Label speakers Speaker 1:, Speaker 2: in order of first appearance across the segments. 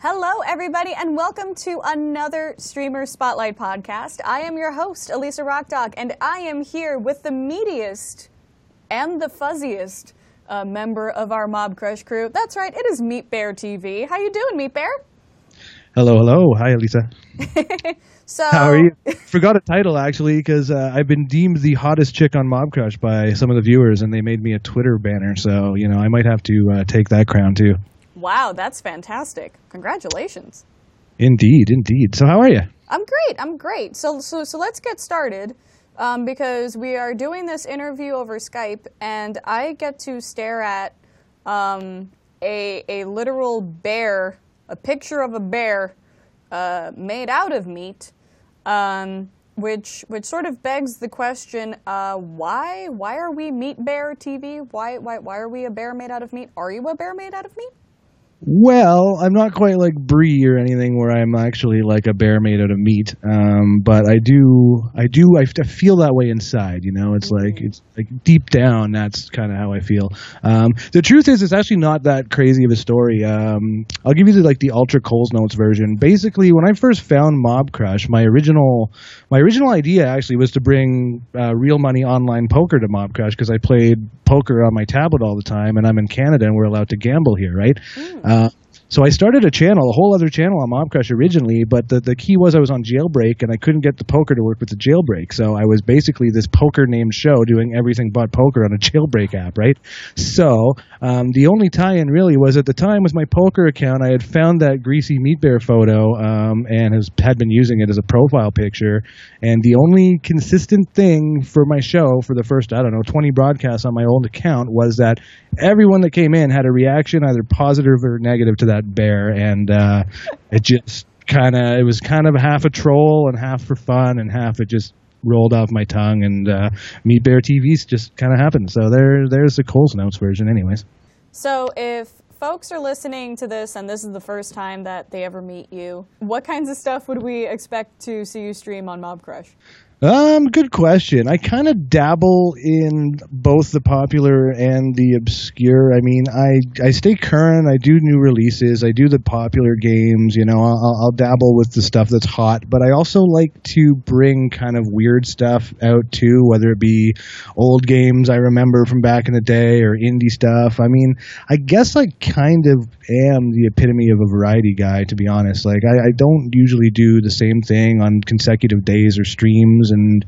Speaker 1: Hello, everybody, and welcome to another Streamer Spotlight podcast. I am your host, Elisa Rockdog, and I am here with the meatiest and the fuzziest uh, member of our Mobcrush crew. That's right, it is Meat Bear TV. How you doing, Meat Bear?
Speaker 2: Hello, hello. Hi, Elisa.
Speaker 1: So,
Speaker 2: How are you? Forgot a title actually because uh, I've been deemed the hottest chick on Mobcrush by some of the viewers, and they made me a Twitter banner. So you know, I might have to uh, take that crown too.
Speaker 1: Wow, that's fantastic! Congratulations.
Speaker 2: Indeed, indeed. So how are you?
Speaker 1: I'm great. I'm great. So, so, so let's get started um, because we are doing this interview over Skype, and I get to stare at um, a a literal bear, a picture of a bear uh, made out of meat, um, which which sort of begs the question: uh, Why why are we Meat Bear TV? Why why why are we a bear made out of meat? Are you a bear made out of meat?
Speaker 2: Well, I'm not quite like Brie or anything where I'm actually like a bear made out of meat. Um, but I do, I do, I feel that way inside. You know, it's like it's like deep down. That's kind of how I feel. Um, the truth is, it's actually not that crazy of a story. Um, I'll give you the like the ultra Coles notes version. Basically, when I first found Mobcrush, my original, my original idea actually was to bring uh, real money online poker to Mobcrush because I played poker on my tablet all the time, and I'm in Canada and we're allowed to gamble here, right? Uh, so I started a channel, a whole other channel on Mobcrush originally, but the, the key was I was on jailbreak and I couldn't get the poker to work with the jailbreak. So I was basically this poker named show doing everything but poker on a jailbreak app, right? So um, the only tie-in really was at the time was my poker account. I had found that greasy meat bear photo um, and has, had been using it as a profile picture. And the only consistent thing for my show for the first, I don't know, 20 broadcasts on my old account was that everyone that came in had a reaction, either positive or negative to that bear. And uh, it just kind of, it was kind of half a troll and half for fun and half it just rolled off my tongue. And uh, Bear TV's just kind of happened. So there, there's the Coles Notes version, anyways.
Speaker 1: So if folks are listening to this and this is the first time that they ever meet you, what kinds of stuff would we expect to see you stream on Mobcrush?
Speaker 2: Um, good question. I kind of dabble in both the popular and the obscure. I mean, I I stay current. I do new releases. I do the popular games. You know, I'll, I'll dabble with the stuff that's hot, but I also like to bring kind of weird stuff out too, whether it be old games I remember from back in the day or indie stuff. I mean, I guess I kind of am the epitome of a variety guy, to be honest. Like, I, I don't usually do the same thing on consecutive days or streams and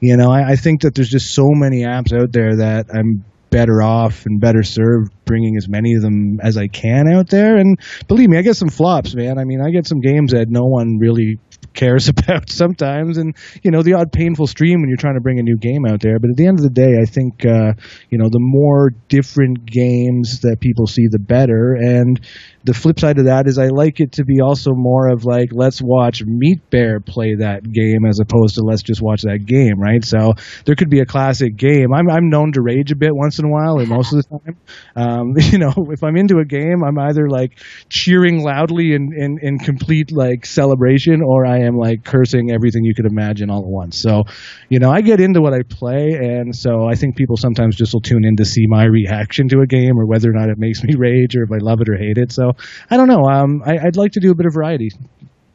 Speaker 2: you know I, I think that there's just so many apps out there that i'm better off and better served bringing as many of them as i can out there. And believe me i get some flops man. I mean i get some games that no one really cares about sometimes and you know the odd painful stream when you're trying to bring a new game out there but at the end of the day i think uh, you know the more different games that people see the better and the flip side of that is I like it to be also more of like let's watch Meat Bear play that game as opposed to let's just watch that game, right? So there could be a classic game. I'm I'm known to rage a bit once in a while, or most of the time. Um, you know, if I'm into a game, I'm either like cheering loudly in, in in complete like celebration, or I am like cursing everything you could imagine all at once. So, you know, I get into what I play, and so I think people sometimes just will tune in to see my reaction to a game or whether or not it makes me rage or if I love it or hate it. So I don't know. Um, I, I'd like to do a bit of variety.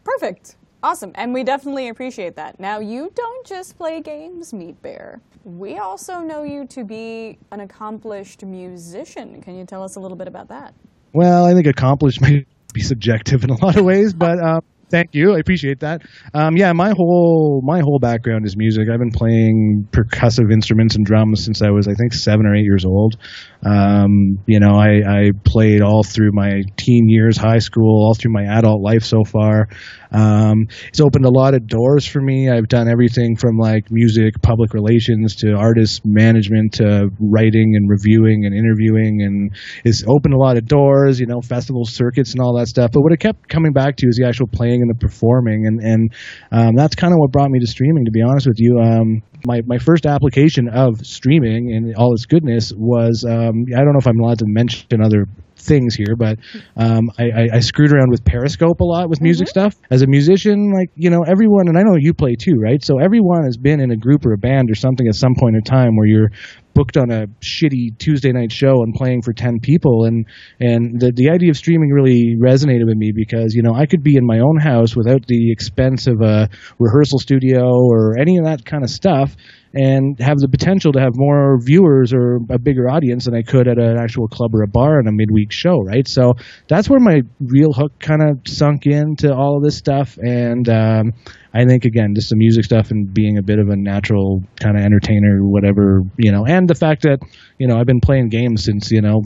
Speaker 1: Perfect. Awesome. And we definitely appreciate that. Now, you don't just play games, Meat Bear. We also know you to be an accomplished musician. Can you tell us a little bit about that?
Speaker 2: Well, I think accomplished may be subjective in a lot of ways, but um, thank you. I appreciate that. Um, yeah, my whole my whole background is music. I've been playing percussive instruments and drums since I was, I think, seven or eight years old. Um, you know, I, I played all through my teen years, high school, all through my adult life so far. Um, it's opened a lot of doors for me. I've done everything from like music, public relations to artist management to writing and reviewing and interviewing, and it's opened a lot of doors. You know, festival circuits and all that stuff. But what it kept coming back to is the actual playing and the performing, and and um, that's kind of what brought me to streaming. To be honest with you, um, my my first application of streaming and all its goodness was um, I don't know if I'm allowed to mention other things here, but um, I, I, I screwed around with Periscope a lot with music stuff. As a musician, like you know, everyone, and I know you play too, right? So everyone has been in a group or a band or something at some point in time where you're booked on a shitty Tuesday night show and playing for 10 people and and the the idea of streaming really resonated with me because you know I could be in my own house without the expense of a rehearsal studio or any of that kind of stuff and have the potential to have more viewers or a bigger audience than I could at an actual club or a bar on a midweek show, right? So that's where my real hook kind of sunk into all of this stuff. And um, I think, again, just the music stuff and being a bit of a natural kind of entertainer, whatever, you know, and the fact that, you know, I've been playing games since, you know,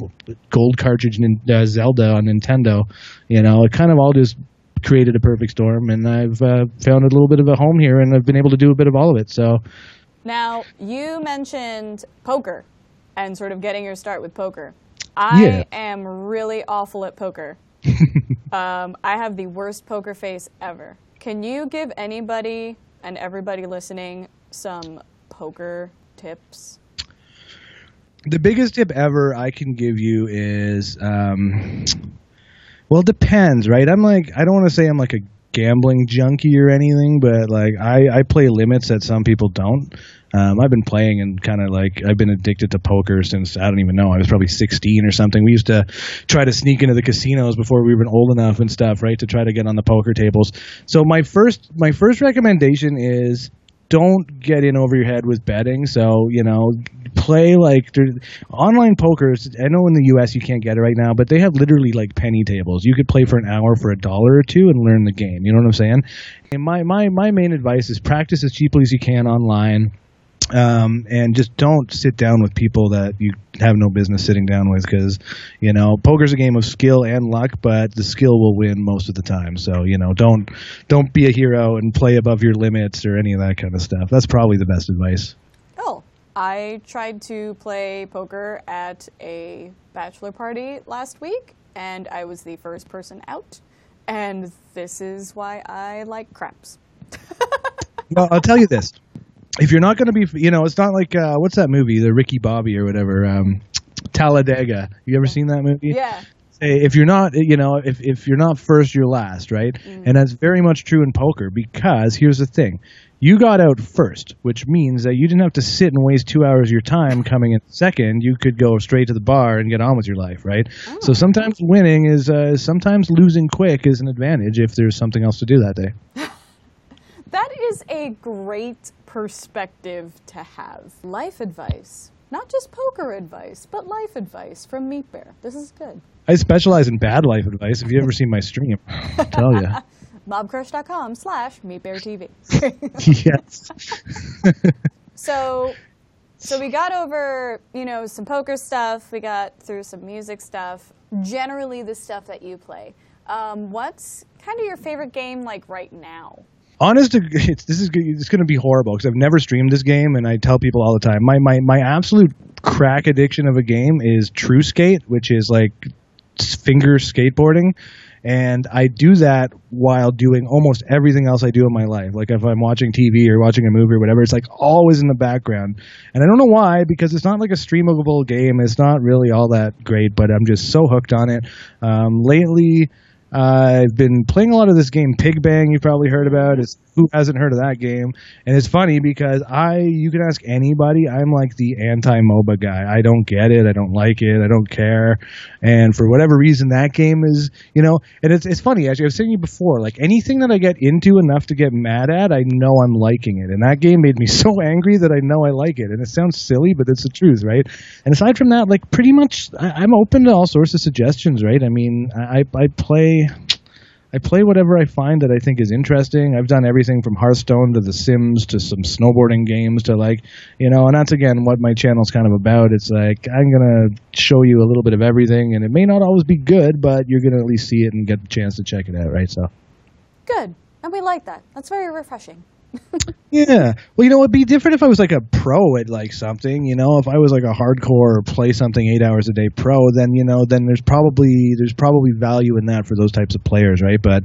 Speaker 2: gold cartridge uh, Zelda on Nintendo, you know, it kind of all just created a perfect storm and I've uh, found a little bit of a home here and I've been able to do a bit of all of it. So,
Speaker 1: Now, you mentioned poker and sort of getting your start with poker. I
Speaker 2: Yeah.
Speaker 1: am really awful at poker. um, I have the worst poker face ever. Can you give anybody and everybody listening some poker tips?
Speaker 2: the biggest tip ever I can give you is, um, well, it depends, right? I'm like, I don't want to say I'm like a gambling junkie or anything, but like I, I play limits that some people don't. Um, I've been playing and kind of like I've been addicted to poker since I don't even know I was probably 16 or something. We used to try to sneak into the casinos before we were old enough and stuff, right, to try to get on the poker tables. So my first my first recommendation is don't get in over your head with betting. So you know, play like online poker's. I know in the U.S. you can't get it right now, but they have literally like penny tables. You could play for an hour for a dollar or two and learn the game. You know what I'm saying? And my my my main advice is practice as cheaply as you can online. Um, and just don't sit down with people that you have no business sitting down with because, you know, poker's a game of skill and luck, but the skill will win most of the time. So, you know, don't don't be a hero and play above your limits or any of that kind of stuff. That's probably the best advice.
Speaker 1: Oh, I tried to play poker at a bachelor party last week, and I was the first person out. And this is why I like craps.
Speaker 2: Well, I'll tell you this: if you're not going to be, you know, it's not like uh, what's that movie, the Ricky Bobby or whatever, um, Talladega. You ever seen that movie?
Speaker 1: Yeah.
Speaker 2: If you're not you know if, if you're not first you're last right? And that's very much true in poker because here's the thing. You got out first which means that you didn't have to sit and waste two hours of your time coming in second. You could go straight to the bar and get on with your life right? So sometimes winning is uh, sometimes losing quick is an advantage if there's something else to do that day
Speaker 1: That is a great perspective to have. Life advice. Not just poker advice, but life advice from Meat Bear. This is good.
Speaker 2: i specialize in bad life advice if you ever seen my stream i'll tell you
Speaker 1: Mobcrush.com slash MeatBearTV.
Speaker 2: yes
Speaker 1: So, so we got over, you know, some poker stuff. We got through some music stuff. Generally, the stuff that you play. Um, what's kind of your favorite game like right now?
Speaker 2: Honest to it's, this is it's going to be horrible because I've never streamed this game and I tell people all the time my my my absolute crack addiction of a game is True Skate, which is like finger skateboarding. And I do that while doing almost everything else I do in my life. Like if I'm watching TV or watching a movie or whatever, it's like always in the background. And I don't know why, because it's not like a streamable game. It's not really all that great, but I'm just so hooked on it. Um, lately, I've been playing a lot of this game Pig Bang. You've probably heard about. It's who hasn't heard of that game? And it's funny because I, you can ask anybody. I'm like the anti MOBA guy. I don't get it. I don't like it. I don't care. And for whatever reason, that game is, you know, and it's it's funny. Actually, I've seen you before. Like anything that I get into enough to get mad at, I know I'm liking it. And that game made me so angry that I know I like it. And it sounds silly, but it's the truth, right? And aside from that, like pretty much, I, I'm open to all sorts of suggestions, right? I mean, I I play. I play whatever I find that I think is interesting. I've done everything from Hearthstone to The Sims to some snowboarding games to like, you know, and that's again what my channel's kind of about. It's like I'm gonna show you a little bit of everything, and it may not always be good, but you're gonna at least see it and get the chance to check it out, right? So,
Speaker 1: Good. And we like that. That's very refreshing.
Speaker 2: Yeah. Well, you know, it'd be different if I was like a pro at like something. You know, if I was like a hardcore play something eight hours a day pro, then you know, then there's probably there's probably value in that for those types of players, right? But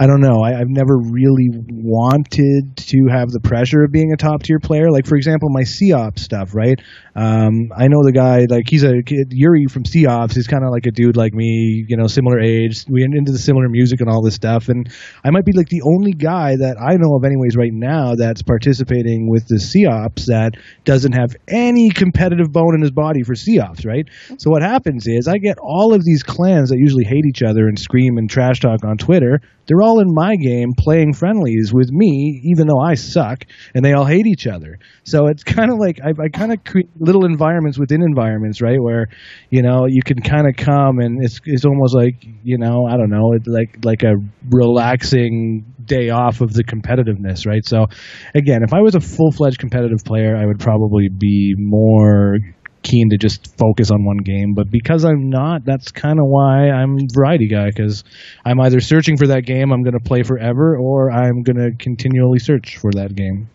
Speaker 2: I don't know. I, I've never really wanted to have the pressure of being a top tier player. Like for example, my COP stuff, right? Um, I know the guy like he's a kid, Yuri from COPS. He's kind of like a dude like me, you know, similar age. We into the similar music and all this stuff, and I might be like the only guy that I know of, anyways, right now that's participating with the COPS that doesn't have any competitive bone in his body for COPS, right? So what happens is I get all of these clans that usually hate each other and scream and trash talk on Twitter. They're all in my game playing friendlies with me, even though I suck, and they all hate each other. So it's kind of like I, I kind of create little environments within environments, right? Where you know you can kind of come and it's it's almost like you know I don't know, it's like like a relaxing day off of the competitiveness, right? So again, if I was a full fledged competitive player, I would probably be more keen to just focus on one game. But because I'm not, that's kind of why I'm variety guy. Because I'm either searching for that game I'm going to play forever, or I'm going to continually search for that game.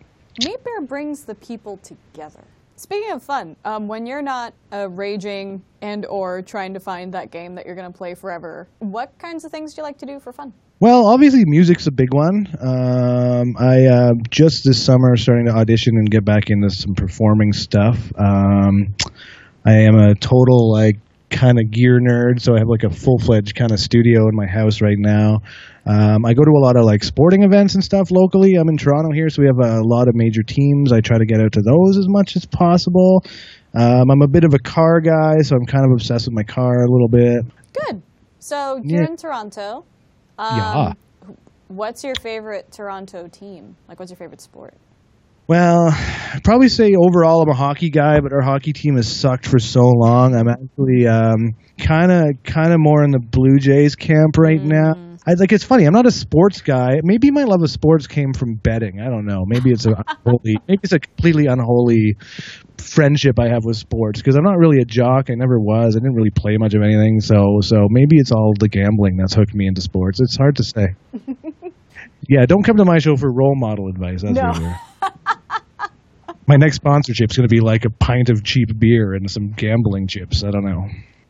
Speaker 1: Meat Bear brings the people together. Speaking of fun, um, when you're not uh, raging and or trying to find that game that you're going to play forever, what kinds of things do you like to do for fun?
Speaker 2: Well, obviously, music's a big one. Um, I uh, just this summer starting to audition and get back into some performing stuff. Um, I am a total like kind of gear nerd, so I have like a full fledged kind of studio in my house right now. Um, I go to a lot of like sporting events and stuff locally. I'm in Toronto here, so we have a lot of major teams. I try to get out to those as much as possible. Um, I'm a bit of a car guy, so I'm kind of obsessed with my car a little bit.
Speaker 1: Good. So you're
Speaker 2: Yeah.
Speaker 1: in Toronto. Um,
Speaker 2: Yeah.
Speaker 1: What's your favorite Toronto team? Like, what's your favorite sport?
Speaker 2: Well, I'd probably say overall I'm a hockey guy, but our hockey team has sucked for so long. I'm actually kind of kind of more in the Blue Jays camp right mm. now. I like it's funny. I'm not a sports guy. Maybe my love of sports came from betting. I don't know. Maybe it's a unholy, maybe it's a completely unholy friendship I have with sports because I'm not really a jock. I never was. I didn't really play much of anything. So so maybe it's all the gambling that's hooked me into sports. It's hard to say. yeah, don't come to my show for role model advice. That's
Speaker 1: No.
Speaker 2: My next sponsorship is going to be like a pint of cheap beer and some gambling chips. I don't know.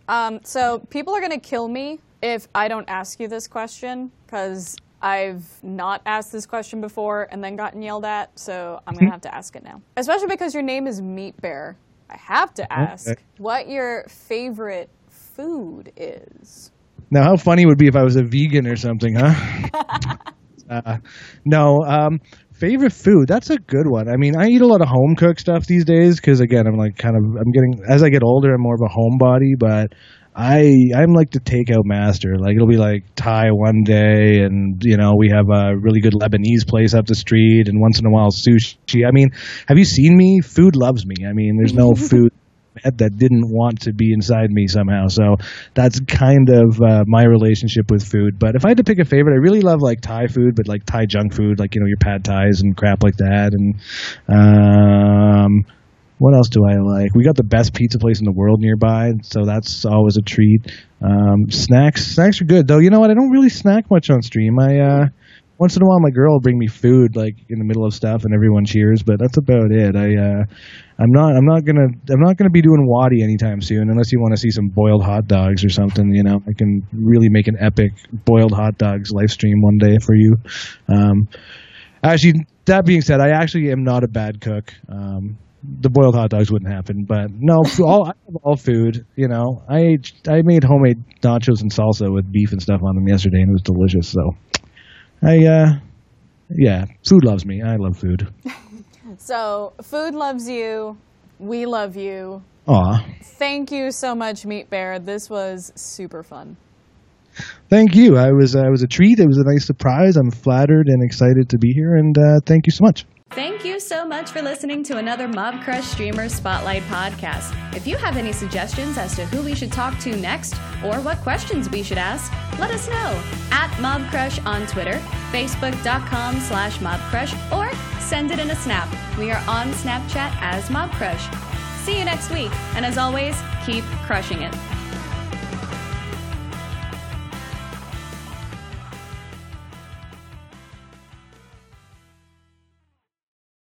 Speaker 1: Um, so people are going to kill me if I don't ask you this question because I've not asked this question before and then gotten yelled at. So I'm going to have to ask it now, especially because your name is Meat Bear. I have to ask
Speaker 2: Okay.
Speaker 1: what your favorite food is.
Speaker 2: Now, how funny would it be if I was a vegan or something, huh? uh, no. Um, favorite food? That's a good one. I mean, I eat a lot of home cooked stuff these days because, again, I'm like kind of I'm getting as I get older, I'm more of a homebody, but. I I'm like the takeout master. Like it'll be like Thai one day, and you know we have a really good Lebanese place up the street, and once in a while sushi. I mean, have you seen me? Food loves me. I mean, there's no food head that didn't want to be inside me somehow. So that's kind of uh, my relationship with food. But if I had to pick a favorite, I really love like Thai food, but like Thai junk food, like you know your pad Thais and crap like that. And um, what else do I like? We got the best pizza place in the world nearby, so that's always a treat. Um, snacks, snacks are good though. You know what? I don't really snack much on stream. I uh, once in a while my girl will bring me food like in the middle of stuff and everyone cheers, but that's about it. I uh, I'm not I'm not gonna I'm not gonna be doing Waddy anytime soon unless you want to see some boiled hot dogs or something. You know, I can really make an epic boiled hot dogs live stream one day for you. Um, actually, that being said, I actually am not a bad cook. Um, the boiled hot dogs wouldn't happen, but no, all all food. You know, I I made homemade nachos and salsa with beef and stuff on them yesterday, and it was delicious. So, I uh, yeah, food loves me. I love food.
Speaker 1: So food loves you. We love you.
Speaker 2: Aw,
Speaker 1: Thank you so much, Meat Bear. This was super fun.
Speaker 2: thank you. I was I was a treat. It was a nice surprise. I'm flattered and excited to be here, and uh, thank you so much.
Speaker 1: Thank you so much for listening to another Mobcrush Streamer Spotlight podcast. If you have any suggestions as to who we should talk to next or what questions we should ask, let us know at Mobcrush on Twitter, Facebook.com slash Mob Crush, or send it in a snap. We are on Snapchat as Mobcrush. See you next week, and as always, keep crushing it.